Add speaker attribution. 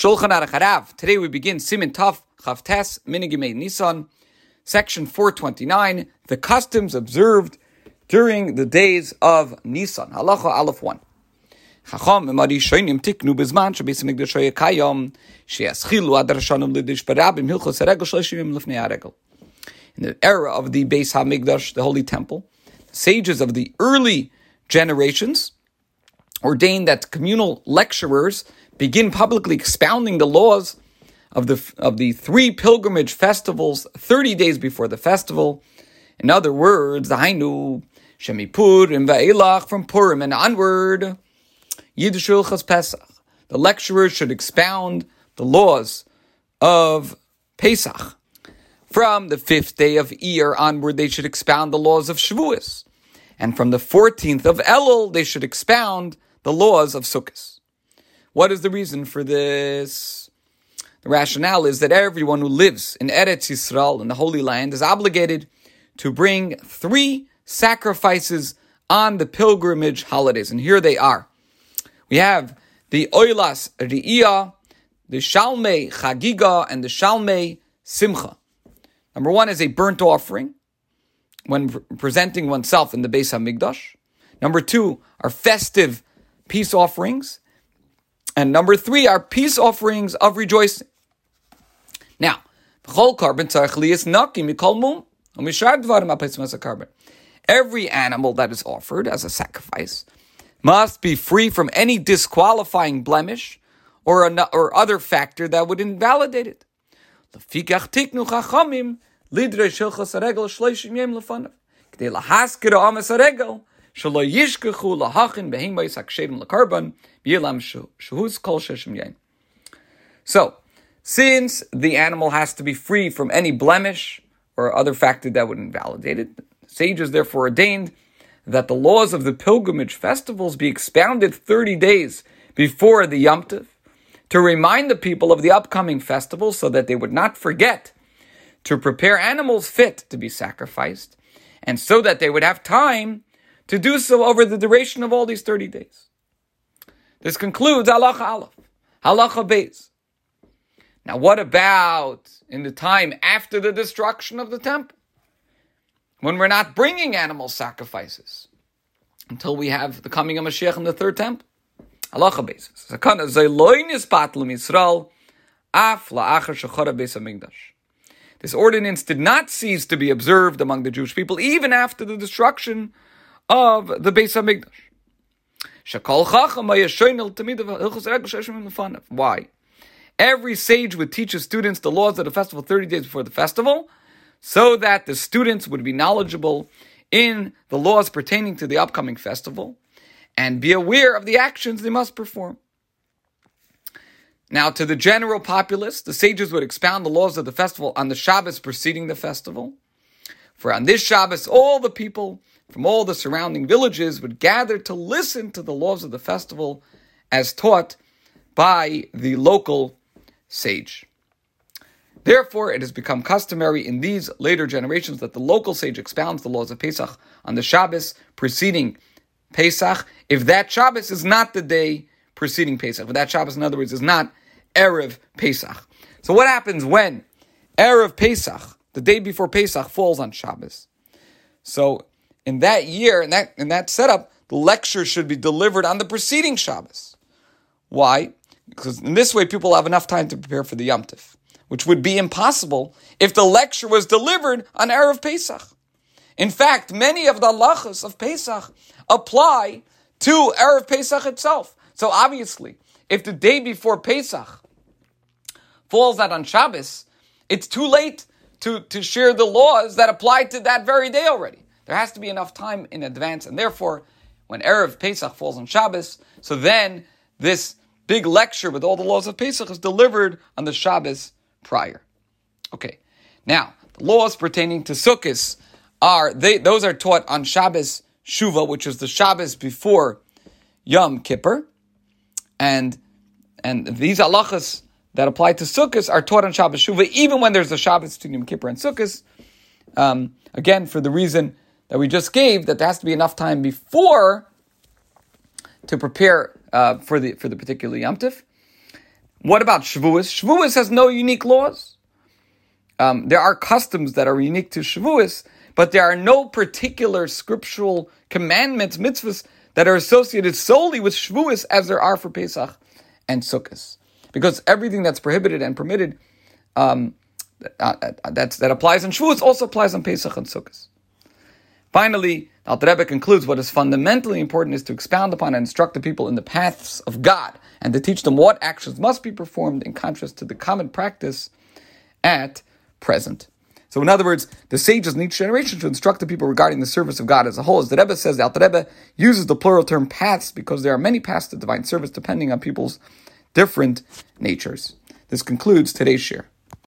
Speaker 1: Shulchan Aruch Harav. Today we begin Simin Tov Chavtes Minigimei Nisan, section 429, the customs observed during the days of Nisan. Halacha Aleph 1. חכם ומראשונים תיקנו בזמן שבית המקדש היה קיים, שיסחילו עד הראשונים לדיש ברבים הלכוס הרגל שלושים ימים לפני הרגל. In the era of the Beis HaMikdash, the holy temple, the sages of the early generations ordained that communal lecturers begin publicly expounding the laws of the of the three pilgrimage festivals 30 days before the festival. In other words, the Hainu, Shemipur, and Va'elach from Purim and onward, Yiddish Pesach. The lecturers should expound the laws of Pesach. From the fifth day of Iyar onward, they should expound the laws of Shavuos. And from the 14th of Elul, they should expound the laws of Sukkot. What is the reason for this? The rationale is that everyone who lives in Eretz Yisrael, in the Holy Land, is obligated to bring three sacrifices on the pilgrimage holidays. And here they are. We have the Oilas Ri'iyah, the Shalmei Chagiga, and the Shalmei Simcha. Number one is a burnt offering when presenting oneself in the Beis Hamikdash. Number two are festive peace offerings. And number three are peace offerings of rejoicing. Now, every animal that is offered as a sacrifice must be free from any disqualifying blemish or, a, or other factor that would invalidate it. So, since the animal has to be free from any blemish or other factor that would invalidate it, sages therefore ordained that the laws of the pilgrimage festivals be expounded 30 days before the Yom Tov to remind the people of the upcoming festival so that they would not forget to prepare animals fit to be sacrificed, and so that they would have time to do so over the duration of all these 30 days. This concludes Halacha Aleph, Halacha Beis. Now, what about in the time after the destruction of the temple? When we're not bringing animal sacrifices until we have the coming of Mashiach in the third temple? Halacha beis. This ordinance did not cease to be observed among the Jewish people even after the destruction of the Beis Hamikdash. Why? Every sage would teach his students the laws of the festival 30 days before the festival, so that the students would be knowledgeable in the laws pertaining to the upcoming festival and be aware of the actions they must perform. Now, to the general populace, the sages would expound the laws of the festival on the Shabbos preceding the festival. For on this Shabbos, all the people from all the surrounding villages would gather to listen to the laws of the festival as taught by the local sage. Therefore, it has become customary in these later generations that the local sage expounds the laws of Pesach on the Shabbos preceding Pesach, if that Shabbos is not the day preceding Pesach. If that Shabbos, in other words, is not Erev Pesach. So what happens when Erev Pesach, the day before Pesach, falls on Shabbos? So in that year, in that in that setup, the lecture should be delivered on the preceding Shabbos. Why? Because in this way, people have enough time to prepare for the Yom Tif, which would be impossible if the lecture was delivered on Erev Pesach. In fact, many of the halachas of Pesach apply to Erev Pesach itself. So obviously, if the day before Pesach falls out on Shabbos, it's too late to, to share the laws that apply to that very day already. There has to be enough time in advance, and therefore, when Erev Pesach falls on Shabbos, so then this big lecture with all the laws of Pesach is delivered on the Shabbos prior. Okay, now the laws pertaining to Sukkot are they those are taught on Shabbos Shuva, which is the Shabbos before Yom Kippur, and and these halachas that apply to Sukkot are taught on Shabbos Shuva, even when there's a Shabbos between Yom Kippur and Sukkot. Um, again, for the reason that we just gave, that there has to be enough time before to prepare uh, for the for the particular Yom Tif. What about Shavuos? Shavuos has no unique laws. Um, there are customs that are unique to Shavuos, but there are no particular scriptural commandments, mitzvahs, that are associated solely with Shavuos as there are for Pesach and Sukkot. Because everything that's prohibited and permitted um, uh, uh, that's, that applies in Shavuos also applies on Pesach and Sukkot. Finally, the Alter Rebbe concludes what is fundamentally important is to expound upon and instruct the people in the paths of God and to teach them what actions must be performed in contrast to the common practice at present. So, in other words, the sages in each generation should instruct the people regarding the service of God as a whole. As the Rebbe says, the Alter Rebbe uses the plural term paths because there are many paths to divine service depending on people's different natures. This concludes today's share.